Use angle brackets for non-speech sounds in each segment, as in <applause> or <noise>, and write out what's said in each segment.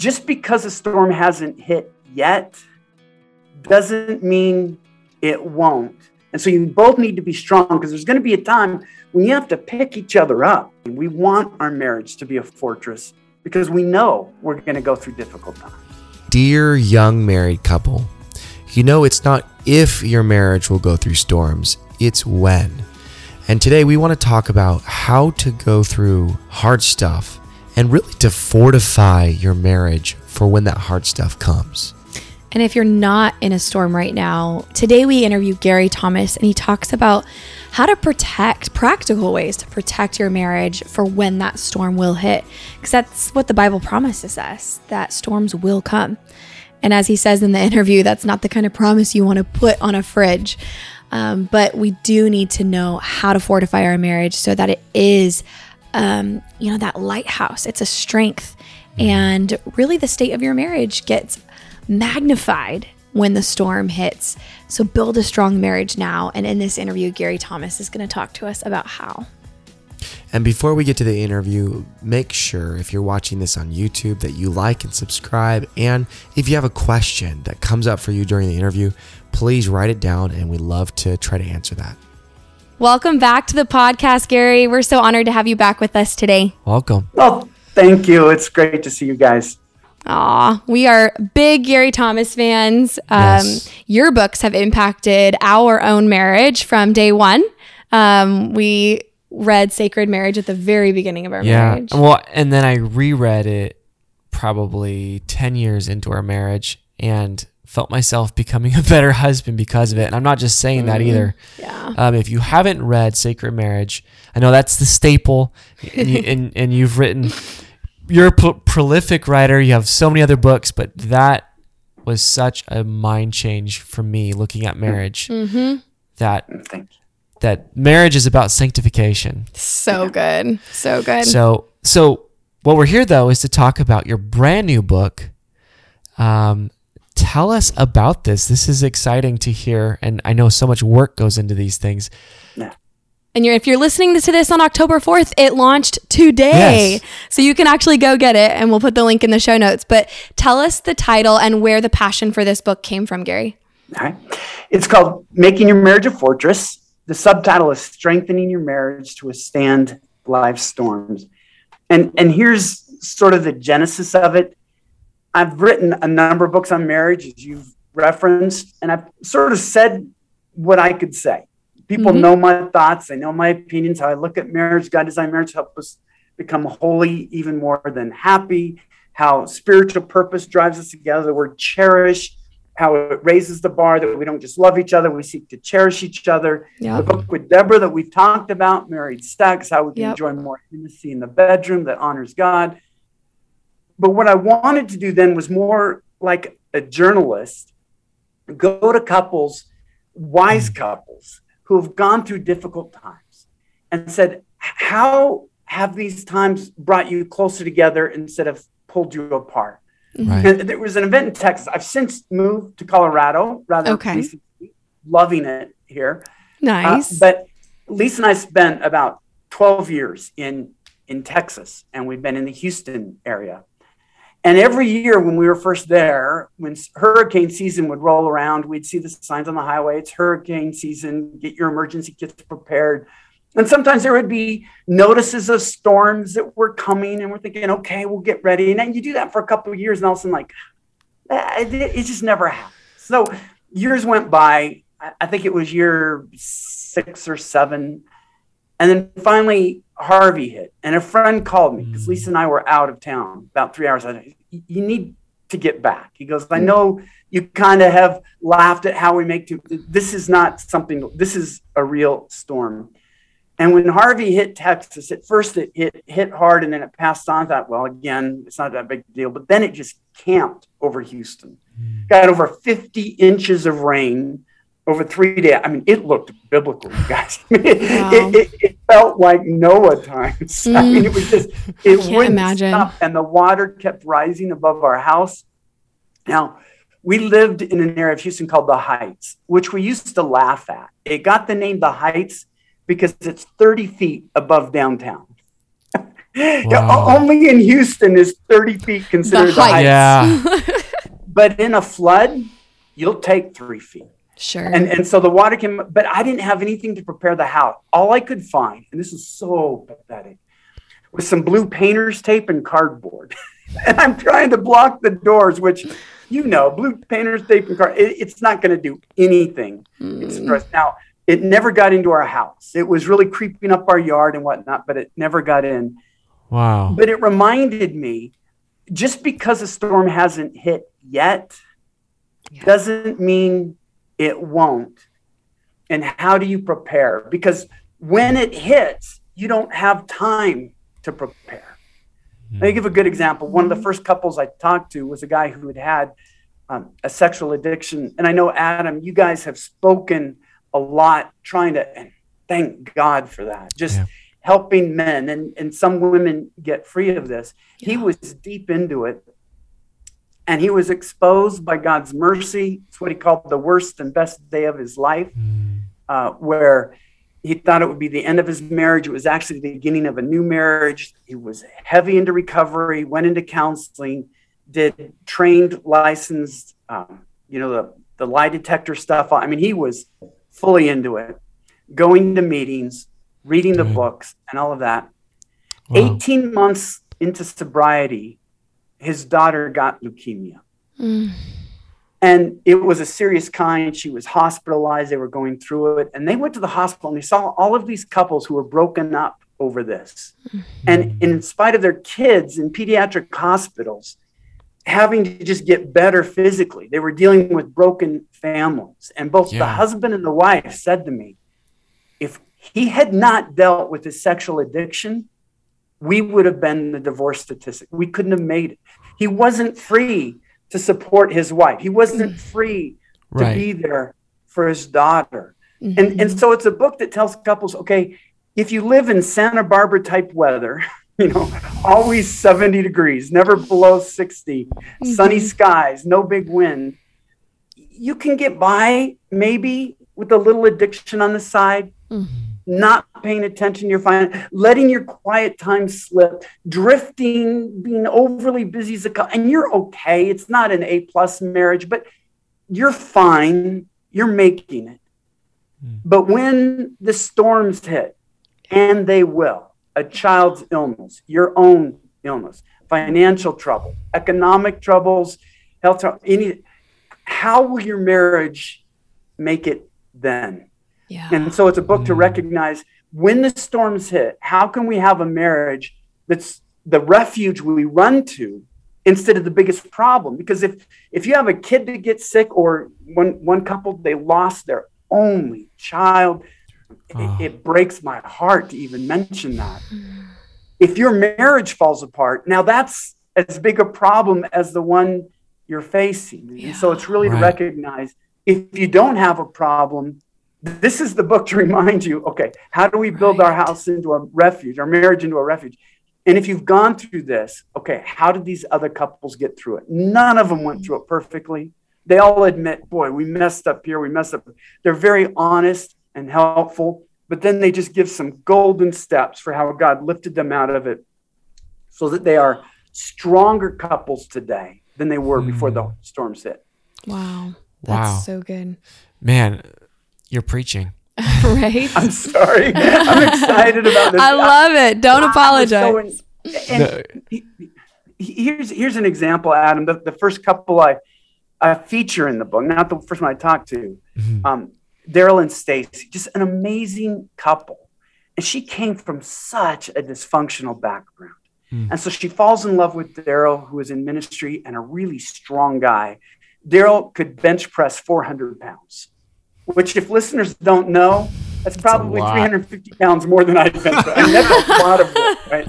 Just because a storm hasn't hit yet doesn't mean it won't. And so you both need to be strong because there's going to be a time when you have to pick each other up. We want our marriage to be a fortress because we know we're going to go through difficult times. Dear young married couple, you know it's not if your marriage will go through storms, it's when. And today we want to talk about how to go through hard stuff and really to fortify your marriage for when that hard stuff comes. And if you're not in a storm right now, today we interview Gary Thomas and he talks about how to protect practical ways to protect your marriage for when that storm will hit. Because that's what the Bible promises us that storms will come. And as he says in the <laughs> interview, that's not the kind of promise you want to put on a fridge. Um, but we do need to know how to fortify our marriage so that it is um, you know, that lighthouse. It's a strength. And really, the state of your marriage gets magnified when the storm hits. So, build a strong marriage now. And in this interview, Gary Thomas is going to talk to us about how. And before we get to the interview, make sure if you're watching this on YouTube that you like and subscribe. And if you have a question that comes up for you during the interview, please write it down and we'd love to try to answer that. Welcome back to the podcast, Gary. We're so honored to have you back with us today. Welcome. Well, thank you. It's great to see you guys. Aw, we are big Gary Thomas fans. Um, yes. Your books have impacted our own marriage from day one. Um, we read Sacred Marriage at the very beginning of our yeah. marriage. Well, and then I reread it probably 10 years into our marriage. And felt myself becoming <laughs> a better husband because of it. And I'm not just saying that mm-hmm. either. Yeah. Um, if you haven't read Sacred Marriage, I know that's the staple, and, you, and, and you've written. You're a pro- prolific writer. You have so many other books, but that was such a mind change for me looking at marriage. Mm-hmm. That that marriage is about sanctification. So good, so good. So so what we're here though is to talk about your brand new book, um, tell us about this. This is exciting to hear, and I know so much work goes into these things. Yeah. And you're, if you're listening to this on October 4th, it launched today. Yes. So you can actually go get it, and we'll put the link in the show notes. But tell us the title and where the passion for this book came from, Gary. All right. It's called Making Your Marriage a Fortress. The subtitle is Strengthening Your Marriage to Withstand Life's Storms. And, and here's sort of the genesis of it. I've written a number of books on marriage, as you've referenced, and I've sort of said what I could say. People mm-hmm. know my thoughts, they know my opinions, how I look at marriage. God designed marriage to help us become holy, even more than happy. How spiritual purpose drives us together. The word cherish, how it raises the bar that we don't just love each other, we seek to cherish each other. Yep. The book with Deborah that we've talked about, Married Sex, how we can yep. enjoy more intimacy in the bedroom that honors God. But what I wanted to do then was more like a journalist go to couples, wise mm. couples who have gone through difficult times and said, How have these times brought you closer together instead of pulled you apart? Right. And there was an event in Texas. I've since moved to Colorado, rather okay. recently, loving it here. Nice. Uh, but Lisa and I spent about 12 years in in Texas, and we've been in the Houston area. And every year when we were first there, when hurricane season would roll around, we'd see the signs on the highway. It's hurricane season. Get your emergency kits prepared. And sometimes there would be notices of storms that were coming, and we're thinking, okay, we'll get ready. And then you do that for a couple of years, and all of a sudden, like, uh, it, it just never happened. So years went by. I think it was year six or seven. And then finally, Harvey hit, and a friend called me because Lisa and I were out of town about three hours. I said, you need to get back. He goes, I know you kind of have laughed at how we make. Too. This is not something. This is a real storm. And when Harvey hit Texas, at first it hit, hit hard and then it passed on. I thought, well, again, it's not that big deal. But then it just camped over Houston. Mm. Got over 50 inches of rain over three days. I mean, it looked biblical, guys. <laughs> wow. it, it, it, felt like Noah times. Mm. <laughs> I mean, it was just, <laughs> it wouldn't imagine. stop. And the water kept rising above our house. Now, we lived in an area of Houston called the Heights, which we used to laugh at. It got the name the Heights because it's 30 feet above downtown. <laughs> Wow. Only in Houston is 30 feet considered the height. Yeah. but in a flood, you'll take three feet. Sure. And and so the water came, but I didn't have anything to prepare the house. All I could find, and this is so pathetic, was some blue painter's tape and cardboard. <laughs> and I'm trying to block the doors, which you know, blue painter's tape and card, it, it's not going to do anything. Mm. Now, it never got into our house. It was really creeping up our yard and whatnot, but it never got in. Wow. But it reminded me just because a storm hasn't hit yet yeah. doesn't mean it won't. And how do you prepare? Because when it hits, you don't have time to prepare. Mm. Let me give a good example. One of the first couples I talked to was a guy who had had um, a sexual addiction. And I know, Adam, you guys have spoken a lot trying to, and thank God for that. Just yeah. helping men and, and some women get free of this. Yeah. He was deep into it. And he was exposed by God's mercy. It's what he called the worst and best day of his life, mm. uh, where he thought it would be the end of his marriage. It was actually the beginning of a new marriage. He was heavy into recovery, went into counseling, did trained, licensed, um, you know, the, the lie detector stuff. I mean, he was fully into it, going to meetings, reading the books, and all of that. Wow. 18 months into sobriety, his daughter got leukemia. Mm. And it was a serious kind. She was hospitalized. They were going through it. And they went to the hospital and they saw all of these couples who were broken up over this. Mm-hmm. And in spite of their kids in pediatric hospitals, having to just get better physically. They were dealing with broken families. And both yeah. the husband and the wife said to me, if he had not dealt with his sexual addiction, we would have been the divorce statistic. We couldn't have made it. He wasn't free to support his wife. He wasn't free to right. be there for his daughter. Mm-hmm. And, and so it's a book that tells couples, okay, if you live in Santa Barbara type weather, <laughs> you know, always 70 degrees, never below 60, mm-hmm. sunny skies, no big wind. You can get by maybe with a little addiction on the side, mm-hmm. Not paying attention, you're fine, letting your quiet time slip, drifting, being overly busy, and you're okay. It's not an A plus marriage, but you're fine. You're making it. Mm-hmm. But when the storms hit, and they will, a child's illness, your own illness, financial trouble, economic troubles, health trouble, any how will your marriage make it then? Yeah. And so it's a book to mm. recognize when the storms hit, how can we have a marriage that's the refuge we run to instead of the biggest problem? Because if if you have a kid that gets sick or one one couple they lost their only child, oh. it, it breaks my heart to even mention that. If your marriage falls apart, now that's as big a problem as the one you're facing. Yeah. And so it's really right. to recognize if you don't have a problem, this is the book to remind you okay, how do we build right. our house into a refuge, our marriage into a refuge? And if you've gone through this, okay, how did these other couples get through it? None of them went through it perfectly. They all admit, boy, we messed up here, we messed up. They're very honest and helpful, but then they just give some golden steps for how God lifted them out of it so that they are stronger couples today than they were before the hmm. storms hit. Wow. That's wow. so good. Man, you're preaching. <laughs> right? I'm sorry. I'm excited about this. I love it. Don't apologize. So in, and here's here's an example, Adam. The, the first couple I I feature in the book, not the first one I talked to. Mm-hmm. Um, Daryl and Stacy, just an amazing couple. And she came from such a dysfunctional background. Mm. And so she falls in love with Daryl, who is in ministry and a really strong guy. Daryl could bench press 400 pounds, which, if listeners don't know, That's probably 350 pounds more than I've been. I mean, that's a <laughs> lot of weight, right?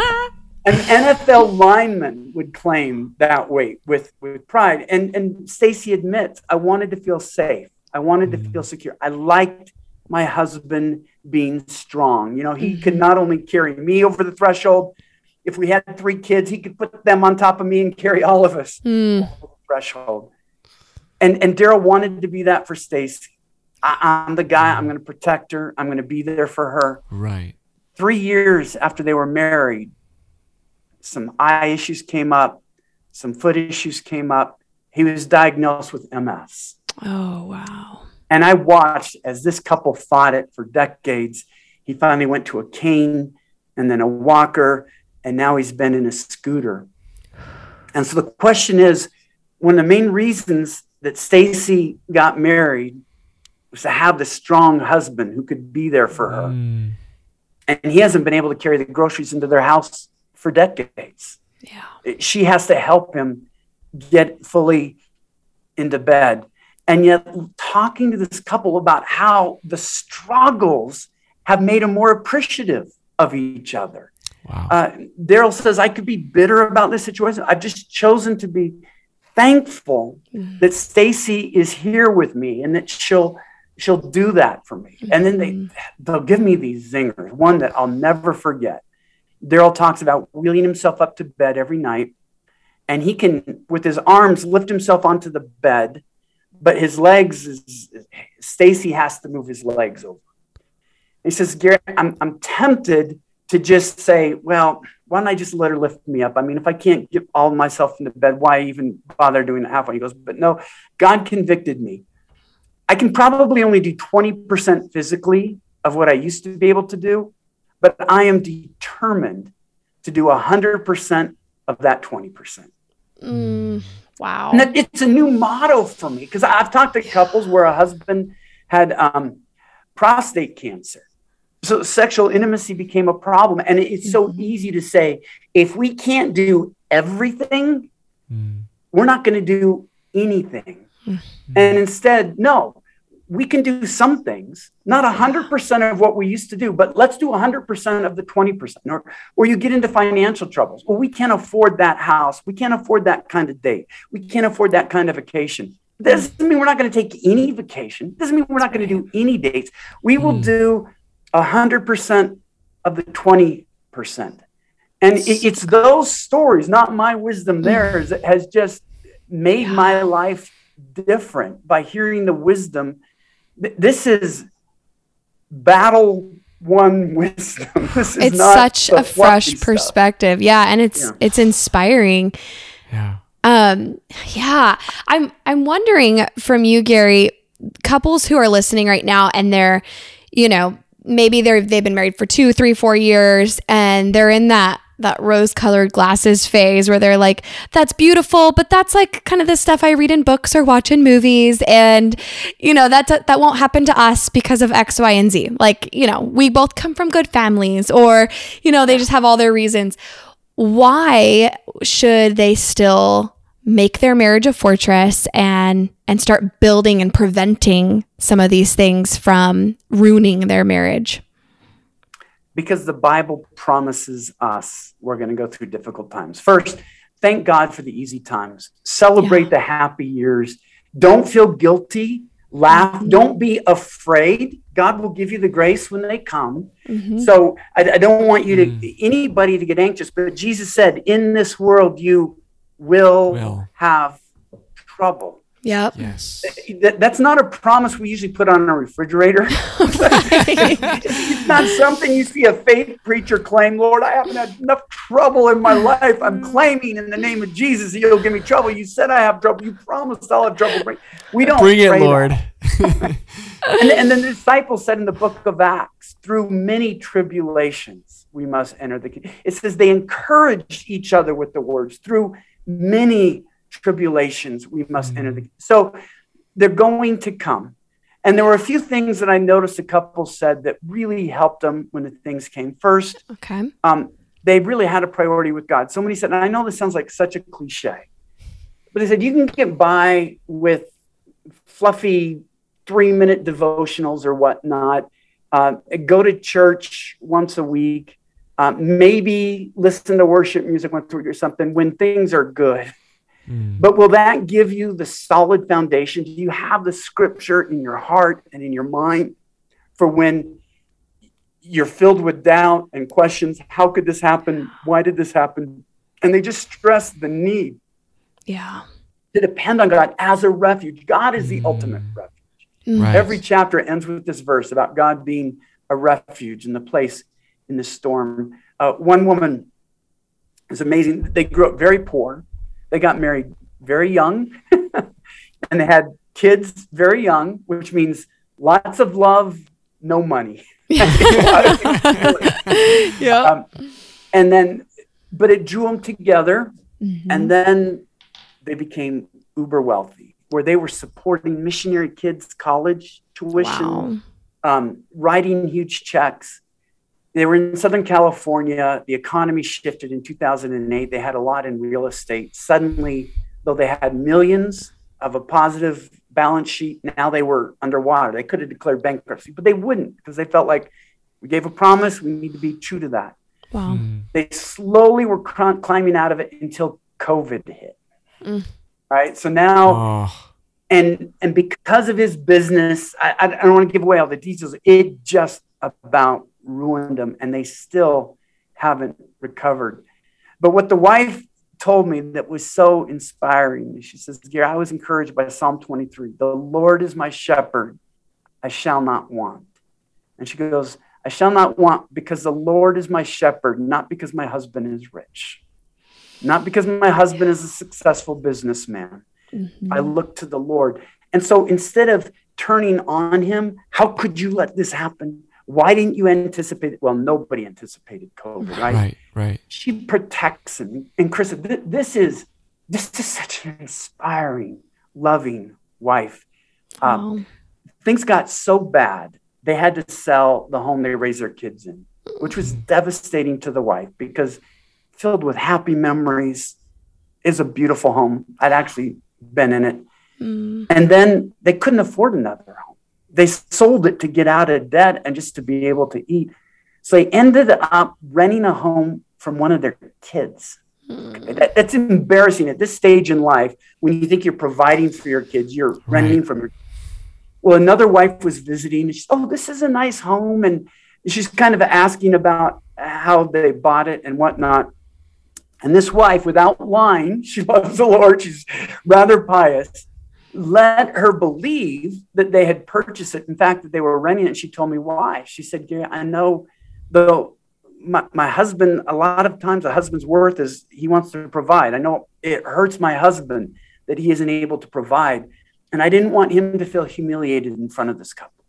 An NFL lineman would claim that weight with, with pride. And, and Stacy admits, I wanted to feel safe. I wanted to Mm. feel secure. I liked my husband being strong. You know, he could not only carry me over the threshold, if we had three kids, he could put them on top of me and carry all of us Mm. over the threshold. And and Daryl wanted to be that for Stacy. I, I'm the guy. I'm going to protect her. I'm going to be there for her. Right. Three years after they were married, some eye issues came up, some foot issues came up. He was diagnosed with MS. Oh, wow. And I watched as this couple fought it for decades. He finally went to a cane and then a walker, and now he's been in a scooter. And so the question is one of the main reasons that Stacy got married was to have this strong husband who could be there for her. Mm. And he hasn't been able to carry the groceries into their house for decades Yeah. she has to help him get fully into bed. And yet, talking to this couple about how the struggles have made them more appreciative of each other. Wow. Uh, Daryl says, I could be bitter about this situation. I've just chosen to be thankful Mhm. that Stacy is here with me and that she'll she'll do that for me. And then they Mhm. they'll give me these zingers. One that I'll never forget. Daryl talks about wheeling himself up to bed every night, and he can, with his arms, lift himself onto the bed, but his legs, is, Stacy has to move his legs over. He says, Gary, I'm, I'm tempted to just say, well, why don't I just let her lift me up? I mean, if I can't get all myself into bed, why even bother doing it halfway? He goes, but no, God convicted me. I can probably only do 20% physically of what I used to be able to do, but I am determined to do 100% of that 20%. Mm. Wow. And that, it's a new motto for me because I've talked to couples where a husband had um, prostate cancer. So sexual intimacy became a problem. And it's so Mhm. easy to say, if we can't do everything, Mm. we're not going to do anything. Mm. And instead, no, we can do some things, not 100% of what we used to do, but let's do 100% of the 20%. Or, or you get into financial troubles. Well, we can't afford that house. We can't afford that kind of date. We can't afford that kind of vacation. That doesn't mean we're not going to take any vacation. It doesn't mean we're not going to do any dates. We will Mm. do 100% of the 20%. And it, it's those stories, not my wisdom, theirs, that has just made my life different by hearing the wisdom. Th- This is battle won wisdom. <laughs> This is it's not such a fresh fluffy stuff. perspective. Yeah, and it's Yeah. it's inspiring. Yeah. Um yeah, I'm I'm wondering from you Gary, couples who are listening right now and they're, you know, maybe they're they've been married for two, three, four years and they're in that that rose colored glasses phase where they're like, that's beautiful, but that's like kind of the stuff I read in books or watch in movies. And, you know, that, that won't happen to us because of X, Y, and Z. Like, you know, we both come from good families or, you know, they just have all their reasons. Why should they still make their marriage a fortress and and start building and preventing some of these things from ruining their marriage? Because the Bible promises us we're going to go through difficult times. First, thank God for the easy times. Celebrate Yeah. the happy years. Don't feel guilty. Laugh. Mhm. Don't be afraid. God will give you the grace when they come. Mhm. So I, I don't want you to Mm. anybody to get anxious. But Jesus said, "In this world, you will, Will. have trouble." Yep. Yes. That, that's not a promise we usually put on a refrigerator. <laughs> <laughs> it's not something you see a faith preacher claim, Lord, I haven't had enough trouble in my life. I'm mm. claiming in the name of Jesus, you'll give me trouble. You said I have trouble. You promised I'll have trouble. We don't Bring it. Lord. <laughs> And, and then the disciples said in the book of Acts, through many tribulations, we must enter the kingdom. It says they encouraged each other with the words, through many tribulations, we must enter the So they're going to come. And there were a few things that I noticed a couple said that really helped them when the things came. First, Okay. um, they really had a priority with God. Somebody said, and I know this sounds like such a cliche, but they said you can get by with fluffy three minute devotionals or whatnot uh, go to church once a week, uh, maybe listen to worship music once a week or something when things are good. Mm. But will that give you the solid foundation? Do you have the scripture in your heart and in your mind for when you're filled with doubt and questions? How could this happen? Why did this happen? And they just stress the need. Yeah. To depend on God as a refuge. God is the mm. ultimate refuge. Mm. Right. Every chapter ends with this verse about God being a refuge in the place in the storm. Uh, one woman is amazing. They grew up very poor. They got married very young, <laughs> and they had kids very young, which means lots of love, no money. <laughs> yeah. Um, and then, but it drew them together, mm-hmm. and then they became uber wealthy where they were supporting missionary kids' college tuition, wow. um, writing huge checks. They were in Southern California. The economy shifted in 2008. They had a lot in real estate. Suddenly, though they had millions of a positive balance sheet, now they were underwater. They could have declared bankruptcy, but they wouldn't because they felt like we gave a promise. We need to be true to that. Wow. Mm. They slowly were cr- climbing out of it until COVID hit. Mm right? So now, oh. and and because of his business, I, I don't want to give away all the details. It just about ruined them, and they still haven't recovered. But what the wife told me that was so inspiring, she says, "Dear, I was encouraged by Psalm 23. The Lord is my shepherd; I shall not want." And she goes, I shall not want because the Lord is my shepherd, not because my husband is rich not because my husband is a successful businessman. Mm-hmm. I look to the Lord. And so instead of turning on him, how could you let this happen? Why didn't you anticipate it? Well, nobody anticipated COVID, right? Right, right. She protects him. And Chris, this is this is such an inspiring, loving wife. Um, things got so bad they had to sell the home they raised their kids in, which was devastating to the wife because filled with happy memories. Is a beautiful home. I'd actually been in it. Mm. And then they couldn't afford another home. They sold it to get out of debt and just to be able to eat. So they ended up renting a home from one of their kids. Mm. That, that's embarrassing at this stage in life when you think you're providing for your kids, you're right. renting from your. Well, another wife was visiting. And she's, oh, this is a nice home, and she's kind of asking about how they bought it and whatnot. And this wife, without lying, <laughs> she loves the Lord, she's rather pious, let her believe that they had purchased it. In fact, that they were renting it. She told me why. She said, Gary, I know though my, my husband, a lot of times a husband's worth is he wants to provide. I know it hurts my husband that he isn't able to provide. And I didn't want him to feel humiliated in front of this couple.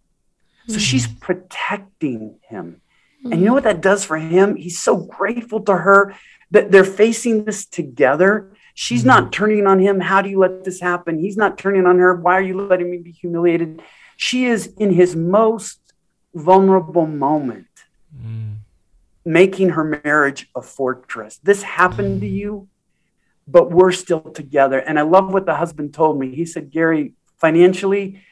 So mm-hmm. she's protecting him. And you know what that does for him? He's so grateful to her that they're facing this together. She's mm-hmm. not turning on him. How do you let this happen? He's not turning on her. Why are you letting me be humiliated? She is in his most vulnerable moment, mm. making her marriage a fortress. This happened to you, but we're still together. And I love what the husband told me. He said, Gary, financially,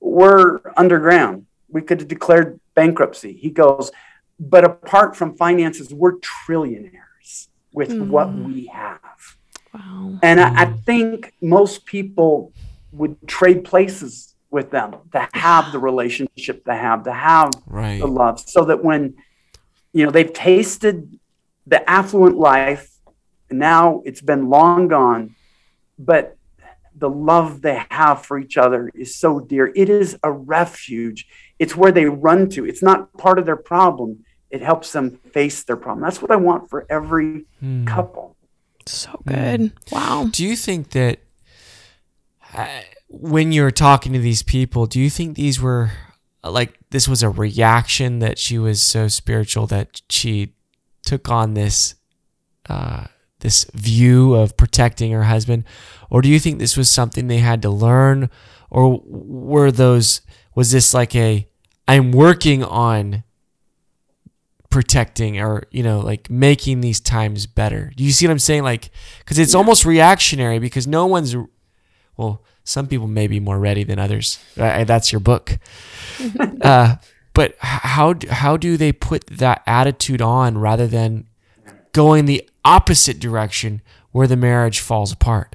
we're underground. We could have declared bankruptcy. He goes, but apart from finances, we're trillionaires with mm. what we have. Wow. And I, I, think most people would trade places with them to have the relationship they have, to have right. the love, so that when you know they've tasted the affluent life, now it's been long gone, but the love they have for each other is so dear. It is a refuge. It's where they run to. It's not part of their problem it helps them face their problem. That's what I want for every hmm. couple. So good. Wow. Do you think that uh, when you're talking to these people, do you think these were like this was a reaction that she was so spiritual that she took on this uh, this view of protecting her husband, or do you think this was something they had to learn, or were those was this like a I'm working on protecting or you know like making these times better. Do you see what i'm saying? Like because it's yeah. almost reactionary because no one's well some people may be more ready than others. That's your book. <laughs> Uh, but how how do they put that attitude on rather than going the opposite direction where the marriage falls apart?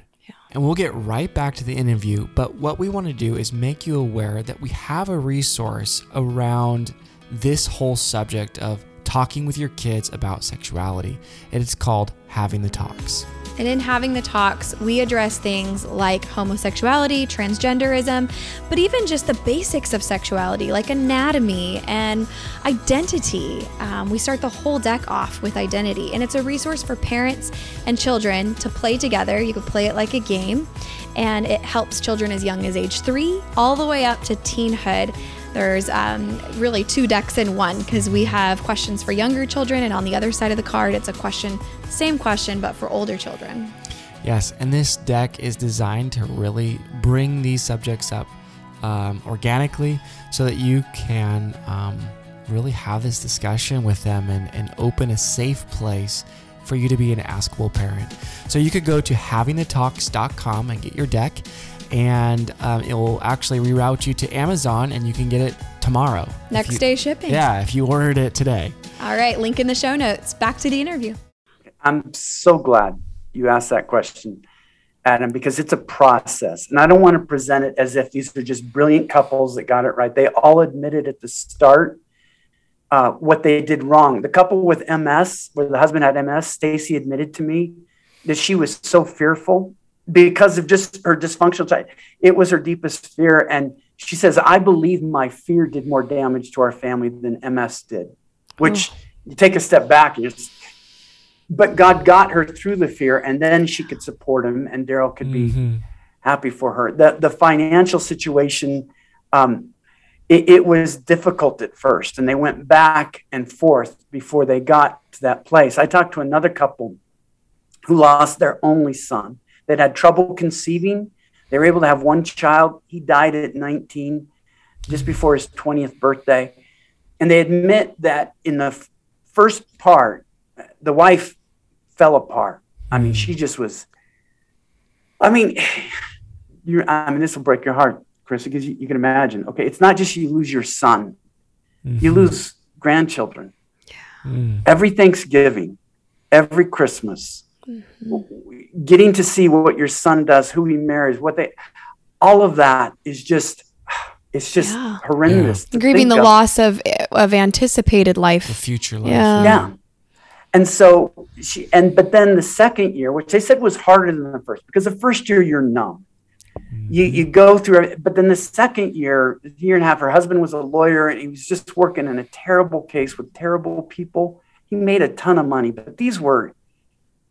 And we'll get right back to the interview, but what we want to do is make you aware that we have a resource around this whole subject of talking with your kids about sexuality. And it's called Having the Talks. And in having the talks, we address things like homosexuality, transgenderism, but even just the basics of sexuality, like anatomy and identity. Um, we start the whole deck off with identity, and it's a resource for parents and children to play together. You could play it like a game, and it helps children as young as age three all the way up to teenhood. There's um, really two decks in one because we have questions for younger children, and on the other side of the card, it's a question, same question, but for older children. Yes, and this deck is designed to really bring these subjects up um, organically so that you can um, really have this discussion with them and, and open a safe place for you to be an askable parent. So you could go to havingthetalks.com and get your deck and um, it will actually reroute you to Amazon and you can get it tomorrow. Next you, day shipping. Yeah, if you ordered it today. All right, link in the show notes. Back to the interview. I'm so glad you asked that question, Adam, because it's a process. And I don't want to present it as if these are just brilliant couples that got it right. They all admitted at the start uh, what they did wrong. The couple with MS, where the husband had MS, Stacy admitted to me that she was so fearful because of just her dysfunctional side. It was her deepest fear. And she says, I believe my fear did more damage to our family than MS did, which oh. you take a step back and just, but God got her through the fear and then she could support him and Daryl could mm-hmm. be happy for her. The, the financial situation, um, it, it was difficult at first and they went back and forth before they got to that place. I talked to another couple who lost their only son that had trouble conceiving. They were able to have one child. He died at 19, just before his 20th birthday. And they admit that in the f- first part, the wife fell apart. I mean, she just was. I mean, <sighs> you I mean, this will break your heart, Chris, because you, you, can imagine. Okay, it's not just you lose your son, mm-hmm. you lose grandchildren. Yeah. Mm. Every Thanksgiving, every Christmas, mm-hmm. getting to see what your son does, who he marries, what they, all of that is just, it's just yeah. horrendous. Yeah. Grieving the of. loss of of anticipated life, the future life. Yeah. yeah. And so she, and but then the second year, which they said was harder than the first, because the first year you're numb. You, mm-hmm. you go through it, but then the second year, year and a half, her husband was a lawyer and he was just working in a terrible case with terrible people. He made a ton of money, but these were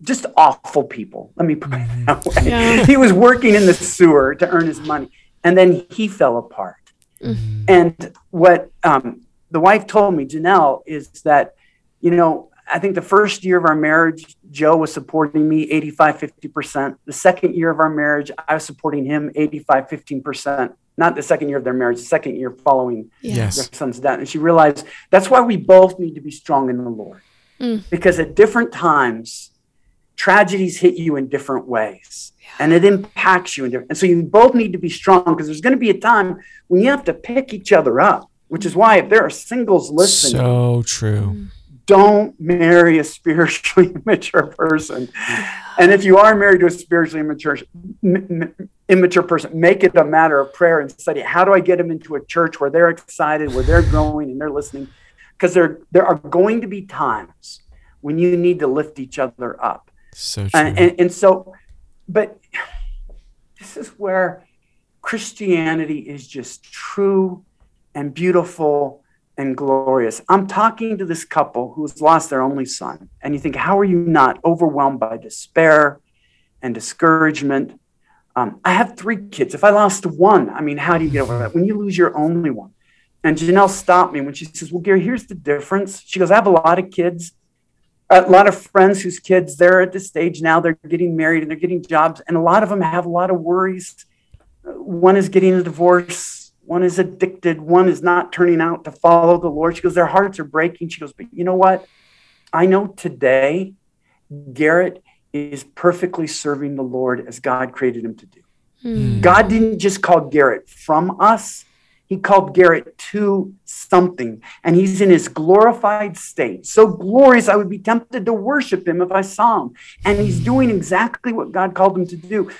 just awful people. Let me put it mm-hmm. that way. Yeah. <laughs> He was working in the sewer to earn his money, and then he fell apart. Mm-hmm. And what um, the wife told me, Janelle, is that, you know, I think the first year of our marriage, Joe was supporting me 85, 50%. The second year of our marriage, I was supporting him 85, 15%. Not the second year of their marriage, the second year following yes. their son's death. And she realized that's why we both need to be strong in the Lord. Mm. Because at different times, tragedies hit you in different ways and it impacts you in different and so you both need to be strong because there's going to be a time when you have to pick each other up which is why if there are singles listening so true. Mm-hmm. Don't marry a spiritually <laughs> immature person. And if you are married to a spiritually immature immature person make it a matter of prayer and study. How do i get them into a church where they're excited where they're growing and they're listening? Because there there are going to be times when you need to lift each other up so true. And, and, and so, but this is where Christianity is just true and beautiful and glorious. I'm talking to this couple who's lost their only son, and you think, how are you not overwhelmed by despair and discouragement? Um, I have three kids. If I lost one, I mean, how do you get over that? When you lose your only one. And Janelle stopped me when she says, Well, Gary, here's the difference. She goes, I have a lot of kids a lot of friends whose kids they're at the stage now they're getting married and they're getting jobs and a lot of them have a lot of worries. One is getting a divorce one is addicted one is not turning out to follow the lord. She goes their hearts are breaking. She goes but you know what? I know today garrett is perfectly serving the lord as god created him to do. Mm. god didn't just call garrett from us he called Garrett to something, and he's in his glorified state. So glorious, I would be tempted to worship him if I saw him. And he's doing exactly what God called him to do.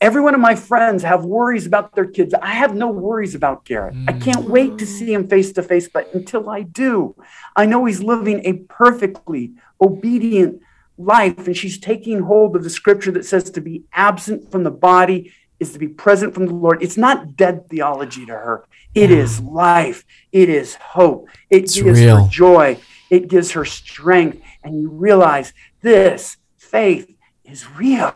Every one of my friends have worries about their kids. I have no worries about Garrett. I can't wait to see him face to face, but until I do, I know he's living a perfectly obedient life. And she's taking hold of the scripture that says to be absent from the body is to be present from the Lord. It's not dead theology to her. It Yeah. is life. It is hope. It It's gives real. her joy. It gives her strength. And you realize this faith is real.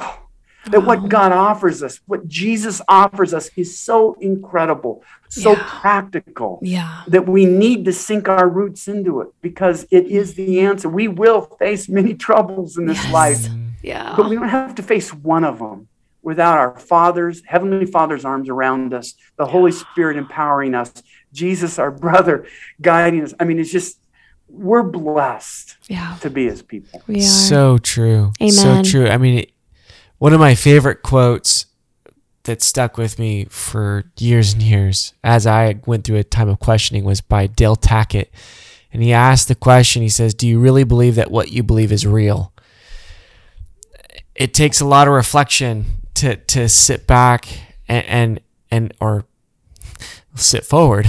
That what mm. God offers us, what Jesus offers us, is so incredible, so Yeah. practical Yeah. that we need to sink our roots into it because it is the answer. We will face many <laughs> troubles in this Yes. life, Yeah. but we don't have to face one of them without our Father's, Heavenly Father's arms around us, the Holy Spirit empowering us, Jesus, our brother, guiding us. I mean, it's just, we're blessed Yeah. to be His people. We are. So true. Amen. So true. I mean, it, one of my favorite quotes that stuck with me for years and years as I went through a time of questioning was by Del Tackett. And he asked the question, he says, Do you really believe that what you believe is real? It takes a lot of reflection to, to sit back and, and, and or sit forward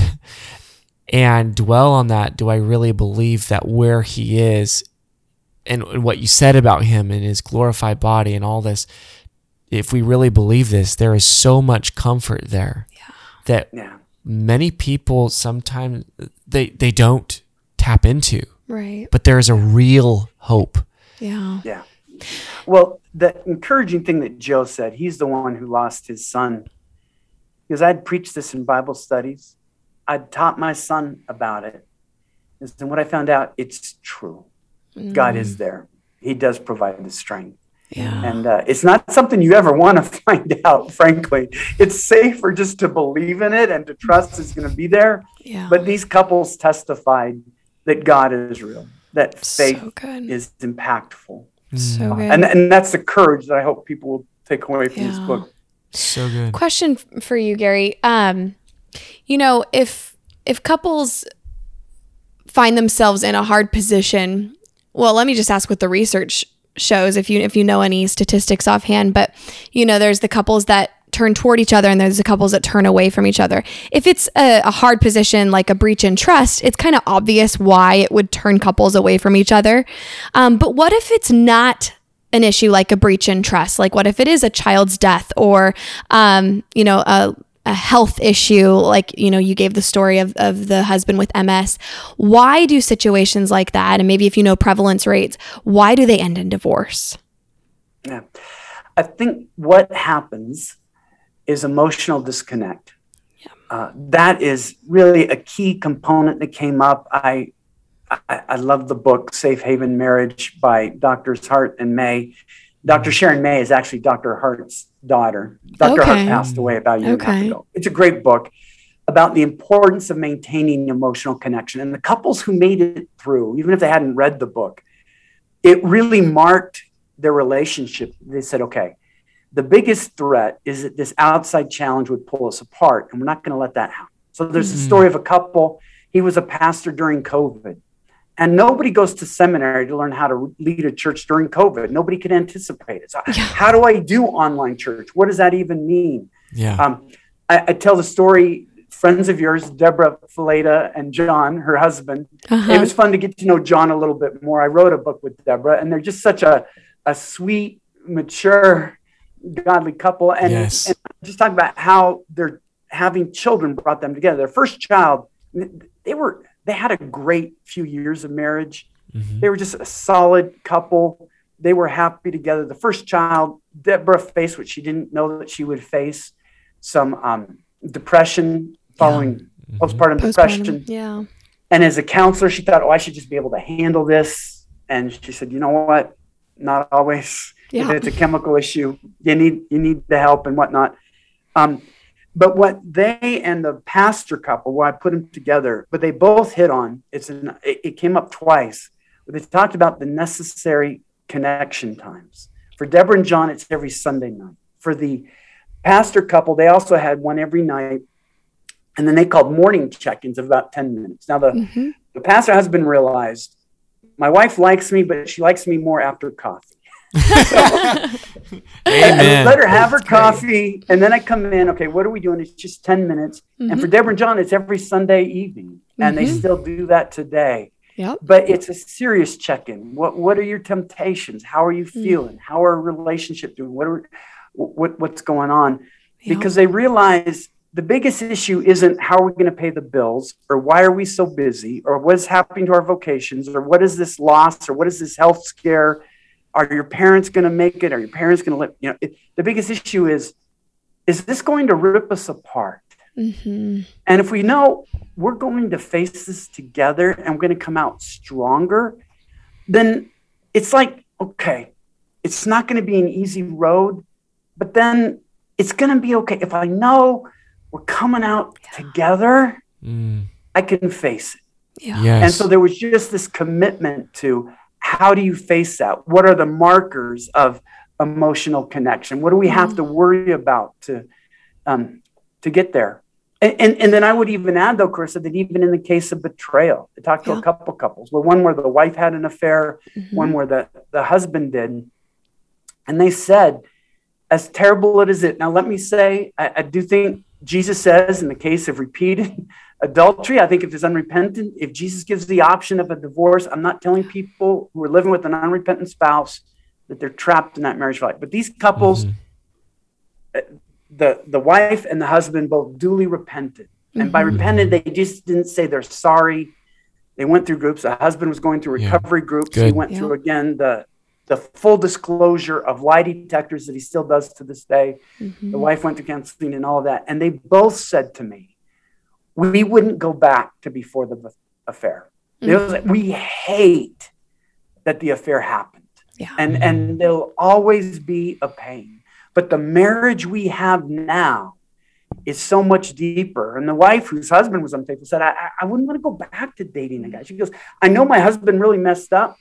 and dwell on that. Do I really believe that where he is and, and what you said about him and his glorified body and all this, if we really believe this, there is so much comfort there that Yeah. many people sometimes they they don't tap into. Right. But there is a real hope. Yeah. Yeah. Well, the encouraging thing that Joe said, he's the one who lost his son. Because I'd preached this in Bible studies, I'd taught my son about it. And what I found out, it's true. God is there. He does provide the strength. Yeah. And uh, it's not something you ever want to <laughs> find out, frankly. It's safer just to believe in it and to trust it's going to be there. Yeah. But these couples testified that God is real, that faith so is impactful. So good. And, and that's the courage that I hope people will take away from this book. So good. question for you gary um you know if if couples find themselves in a hard position well let me just ask what the research shows if you if you know any statistics offhand but you know there's the couples that turn toward each other and there's the couples that turn away from each other. If it's a, a hard position like a breach in trust it's kind of obvious why it would turn couples away from each other. Um, but what if it's not an issue like a breach in trust? Like what if it is a child's death or um, you know a, a health issue? Like you know you gave the story of, of the husband with ms why do situations like that and maybe if you know prevalence rates why do they end in divorce? Yeah. I think what happens is emotional disconnect. Uh, that is really a key component that came up. I, I, I love the book Safe Haven Marriage by Doctors Hart and May. Dr. Sharon May is actually Dr. Hart's daughter. Dr. Hart Okay. passed away about a year and a half Okay. ago. It's a great book about the importance of maintaining emotional connection. And the couples who made it through, even if they hadn't read the book, it really marked their relationship. They said, okay, the biggest threat is that this outside challenge would pull us apart, and we're not going to let that happen. So there's a story of a couple. He was a pastor during COVID, and nobody goes to seminary to learn how to lead a church during COVID. Nobody could anticipate it. So, how do I do online church? What does that even mean? Yeah. Um, I, I tell the story. Friends of yours, Deborah Fileta and John, her husband, Uh-huh. it was fun to get to know John a little bit more. I wrote a book with Deborah, and they're just such a, a sweet, mature, godly couple. And, Yes. and just talk about how they're having children brought them together. Their first child, they were they had a great few years of marriage. Mhm. They were just a solid couple. They were happy together. The first child, Deborah faced what she didn't know that she would face some um, depression following postpartum depression. Yeah And as a counselor, she thought, oh, I should just be able to handle this. And she said, you know what? Not always. Yeah. If it's a chemical issue, you need you need the help and whatnot. Um, but what they and the pastor couple, where I put them together, but they both hit on it's an, it, it came up twice. But they talked about the necessary connection times. For Deborah and John, it's every Sunday night. For the pastor couple, they also had one every night And then they called morning check-ins of about 10 minutes. Now the, Mhm. the pastor husband realized my wife likes me, but she likes me more after coffee. <laughs> Amen. Let her have her coffee, and then I come in. Okay, what are we doing? It's just ten minutes. And for Deborah and John, it's every Sunday evening, and they Mhm. still do that today. Yep. But it's a serious check-in. What What are your temptations? How are you Mm. feeling? How are relationship doing? What are what What's going on? Yep. Because they realize the biggest issue isn't how are we going to pay the bills, or why are we so busy, or what is happening to our vocations, or what is this loss, or what is this health scare? Are your parents going to make it? Are your parents going to let you know? It, the biggest issue is is this going to rip us apart? Mhm. And if we know we're going to face this together and we're going to come out stronger, then it's like, okay, it's not going to be an easy road, but then it's going to be okay. If I know we're coming out together, Mm, I can face it. Yeah. yes. And so there was just this commitment to how do you face that? What are the markers of emotional connection? What do we have to worry about to um, to get there? And, and and then I would even add though, Carissa, that even in the case of betrayal, I talked to Yeah. a couple couples, where one where the wife had an affair, Mhm. one where the, the husband did, and they said, as terrible it is it. Now let me say, I, I do think Jesus says in the case of repeated <laughs> adultery, I think if it's unrepentant, if Jesus gives the option of a divorce, I'm not telling people who are living with an unrepentant spouse that they're trapped in that marriage for life. But these couples, Mhm. the the wife and the husband both duly repented. And by Mhm. repented, they just didn't say they're sorry. They went through groups. The husband was going through Yeah. recovery groups. He went Yeah. through again the the full disclosure of lie detectors that he still does to this day. Mhm. The wife went to counseling and all of that. And they both said to me, we wouldn't go back to before the affair. Was like, we hate that the affair happened. Yeah. And and there'll always be a pain. But the marriage we have now is so much deeper. And the wife whose husband was unfaithful said, I, I- I wouldn't want to go back to dating a guy. She goes, I know my husband really messed up,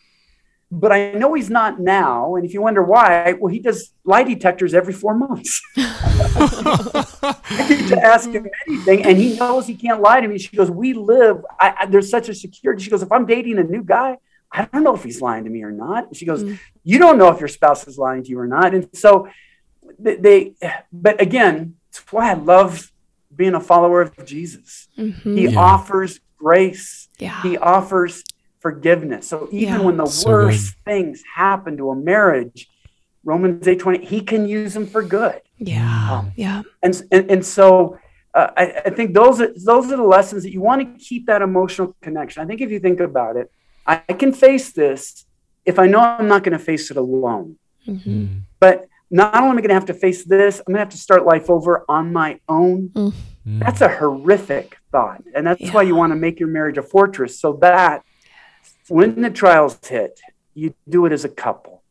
but I know he's not now. And if you wonder why, well, he does lie detectors every four months. I get to ask him anything, and he knows he can't lie to me. She goes, "We live. I, I, there's such a security." She goes, "If I'm dating a new guy, I don't know if he's lying to me or not." She goes, Mm. "You don't know if your spouse is lying to you or not." And so, they, they but again, it's why I love being a follower of Jesus. Mhm. He Yeah. offers grace. Yeah. He offers forgiveness. So even Yeah. when the So worst things happen to a marriage, Romans eight twenty, He can use them for good Yeah. Um, Yeah. and and, and so uh, I, I think those are those are the lessons that you want to keep that emotional connection. I think if you think about it, I, I can face this if I know I'm not going to face it alone. Mhm. Mm, But not only am I going to have to face this, I'm going to have to start life over on my own. mm. That's a horrific thought, and that's why you want to make your marriage a fortress, so that when the trials hit, you do it as a couple.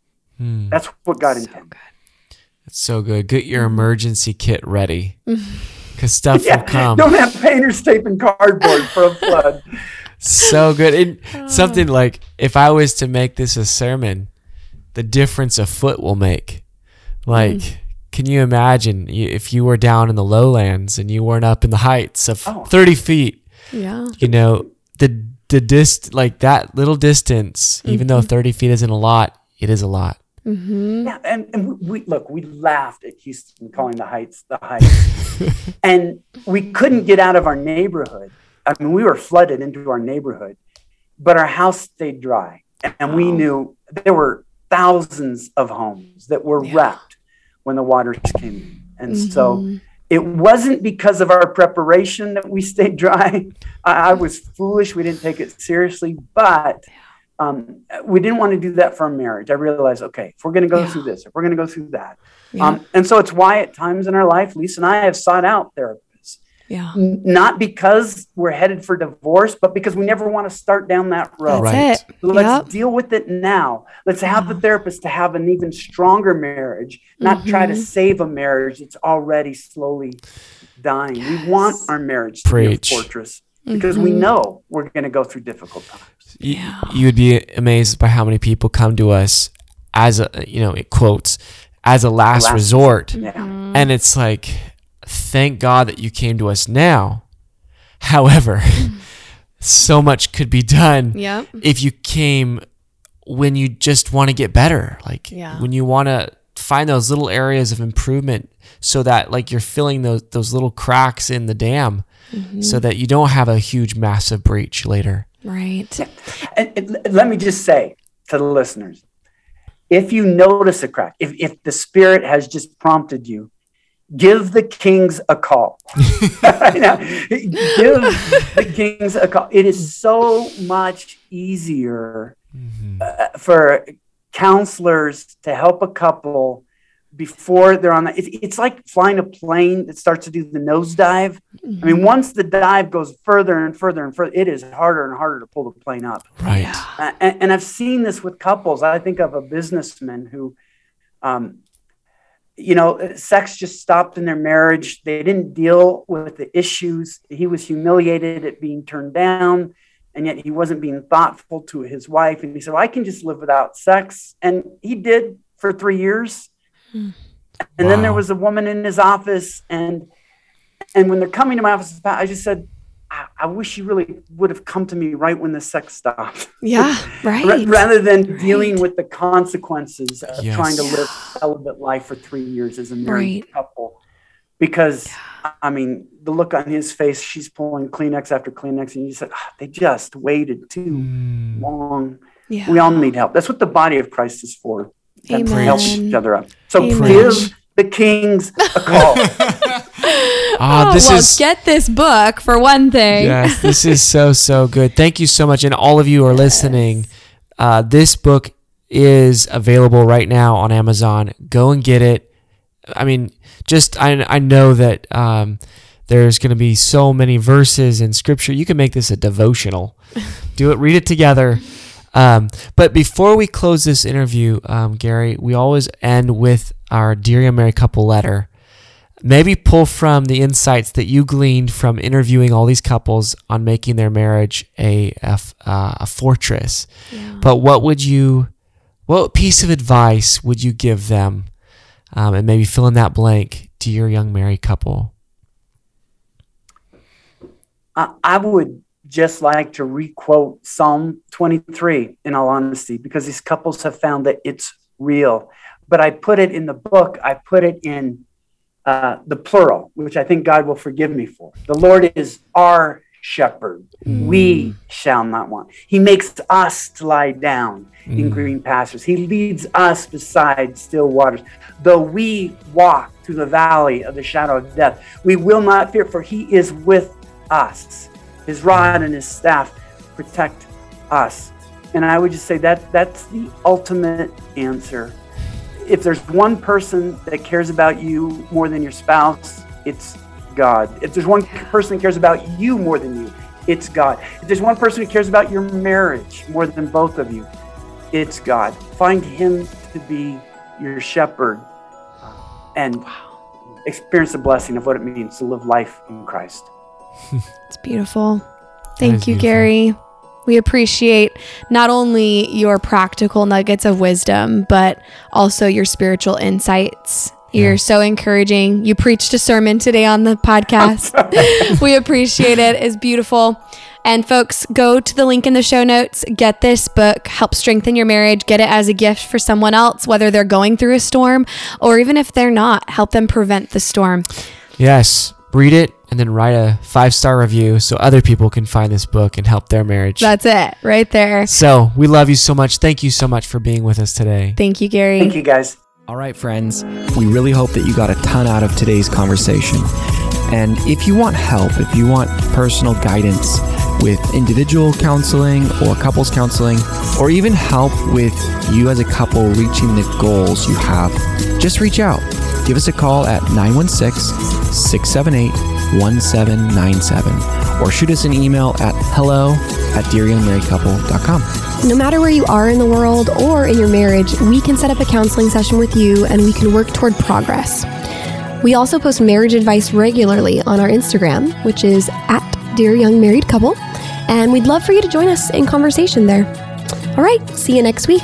Mm. That's what God So intended. good. That's so good. Get your emergency kit ready <laughs> because stuff Yeah, will come. don't have painter's tape and cardboard for a flood. <laughs> so good. And Oh. something like if I was to make this a sermon, the difference a foot will make. Like, Mm. can you imagine if you were down in the lowlands and you weren't up in the heights of Oh. 30 feet? Yeah. You know, the the dist like that little distance, even though 30 feet isn't a lot, it is a lot. Mm-hmm. Yeah, and, and we, we look, we laughed at Houston calling the heights the heights. <laughs> and we couldn't get out of our neighborhood. I mean, we were flooded into our neighborhood, but our house stayed dry. And we Wow. knew there were thousands of homes that were Yeah. wrecked when the waters came in. And so Mhm. It wasn't because of our preparation that we <laughs> stayed dry. I, I was foolish. We didn't take it seriously, but um, we didn't want to do that for our marriage. I realized, okay, if we're going to go Yeah. through this, if we're going to go through that. Yeah. Um, and so it's why at times in our life, Lisa and I have sought out therapists, yeah. N- not because we're headed for divorce, but because we never want to start down that road. That's Right. it. So let's Yep. deal with it now. Let's have the therapist to have an even stronger marriage, not try to Mhm. save a marriage that's already slowly dying. We want our marriage to Preach. be a fortress because we Mhm. know we're going to go through difficult times. You, Yeah. you would be amazed by how many people come to us as a, you know, it quotes, as a last, Last resort. Yeah. Mhm. And it's like, thank God that you came to us now However, <laughs> so much could be done Yep. if you came when you just want to get better like Yeah. when you want to find those little areas of improvement so that like you're filling those those little cracks in the dam Mm-hmm. so that you don't have a huge massive breach later Right. And, and let me just say to the listeners if you notice a crack, if, if the Spirit has just prompted you, give the kings a call. <laughs> <laughs> Give the kings a call. It is so much easier uh, for counselors to help a couple before they're on the it's, it's like flying a plane that starts to do the nosedive i mean once the dive goes further and further and further it is harder and harder to pull the plane up right uh, and, and I've seen this with couples. I think of a businessman who, um, you know, sex just stopped in their marriage. They didn't deal with the issues. He was humiliated at being turned down, and yet he wasn't being thoughtful to his wife. And he said, well, I can just live without sex. And he did for three years. Hmm. And then there was a woman in his office, and and when they're coming to my office, I just said, I, I wish you really would have come to me right when the sex stopped. Yeah. <laughs> Ra- Right. rather than dealing with the consequences of Yes. trying to live celibate life for three years as a married Right. couple. Because I mean, the look on his face, she's pulling Kleenex after Kleenex, and you said "Ah, they just waited too Mm. long. Yeah. We all need help. That's what the body of Christ is for. to help each other up. So Amen. give the kings a call. <laughs> ah oh, this well, is get this book for one thing. yes this is so so good. Thank you so much and all of you are listening. Uh, this book is available right now on amazon. Go and get it. I mean just i, I know that um, there's going to be so many verses in scripture. You can make this a devotional. <laughs> Do it read it together. Um, but before we close this interview um, gary we always end with our dear young married couple letter maybe pull from the insights that you gleaned from interviewing all these couples on making their marriage a a, f- uh, a fortress. Yeah. But what would you, what piece of advice would you give them, um, and maybe fill in that blank to your young married couple? I, I would just like to requote Psalm 23 in all honesty, because these couples have found that it's real. But I put it in the book, I put it in uh, the plural, which I think God will forgive me for. The Lord is our shepherd. We shall not want. He makes us to lie down in green pastures. He leads us beside still waters. Though we walk through the valley of the shadow of death, we will not fear, for he is with us. His rod and his staff protect us. And I would just say that that's the ultimate answer. If there's one person that cares about you more than your spouse, it's God. If there's one person that cares about you more than you, it's God. If there's one person who cares about your marriage more than both of you, it's God. Find Him to be your shepherd and experience the blessing of what it means to live life in Christ. <laughs> It's beautiful. Thank you, beautiful. Gary. We appreciate not only your practical nuggets of wisdom, but also your spiritual insights. You're Yeah. so encouraging. You preached a sermon today on the podcast. <laughs> we appreciate it. It's beautiful. And folks, go to the link in the show notes. Get this book. Help strengthen your marriage. Get it as a gift for someone else, whether they're going through a storm or even if they're not. Help them prevent the storm. Yes, read it and then write a five star review so other people can find this book and help their marriage. That's it right there. so we love you so much. Thank you so much for being with us today. Thank you, Gary. Thank you, guys. All right, friends, we really hope that you got a ton out of today's conversation. And if you want help, if you want personal guidance with individual counseling or couples counseling, or even help with you as a couple reaching the goals you have, just reach out. Give us a call at 916 678 1797 or shoot us an email at hello at dearyoungmarriedcouple.com. No matter where you are in the world or in your marriage, we can set up a counseling session with you and we can work toward progress. We also post marriage advice regularly on our Instagram, which is at Dear Young Married Couple, and we'd love for you to join us in conversation there. All right, see you next week.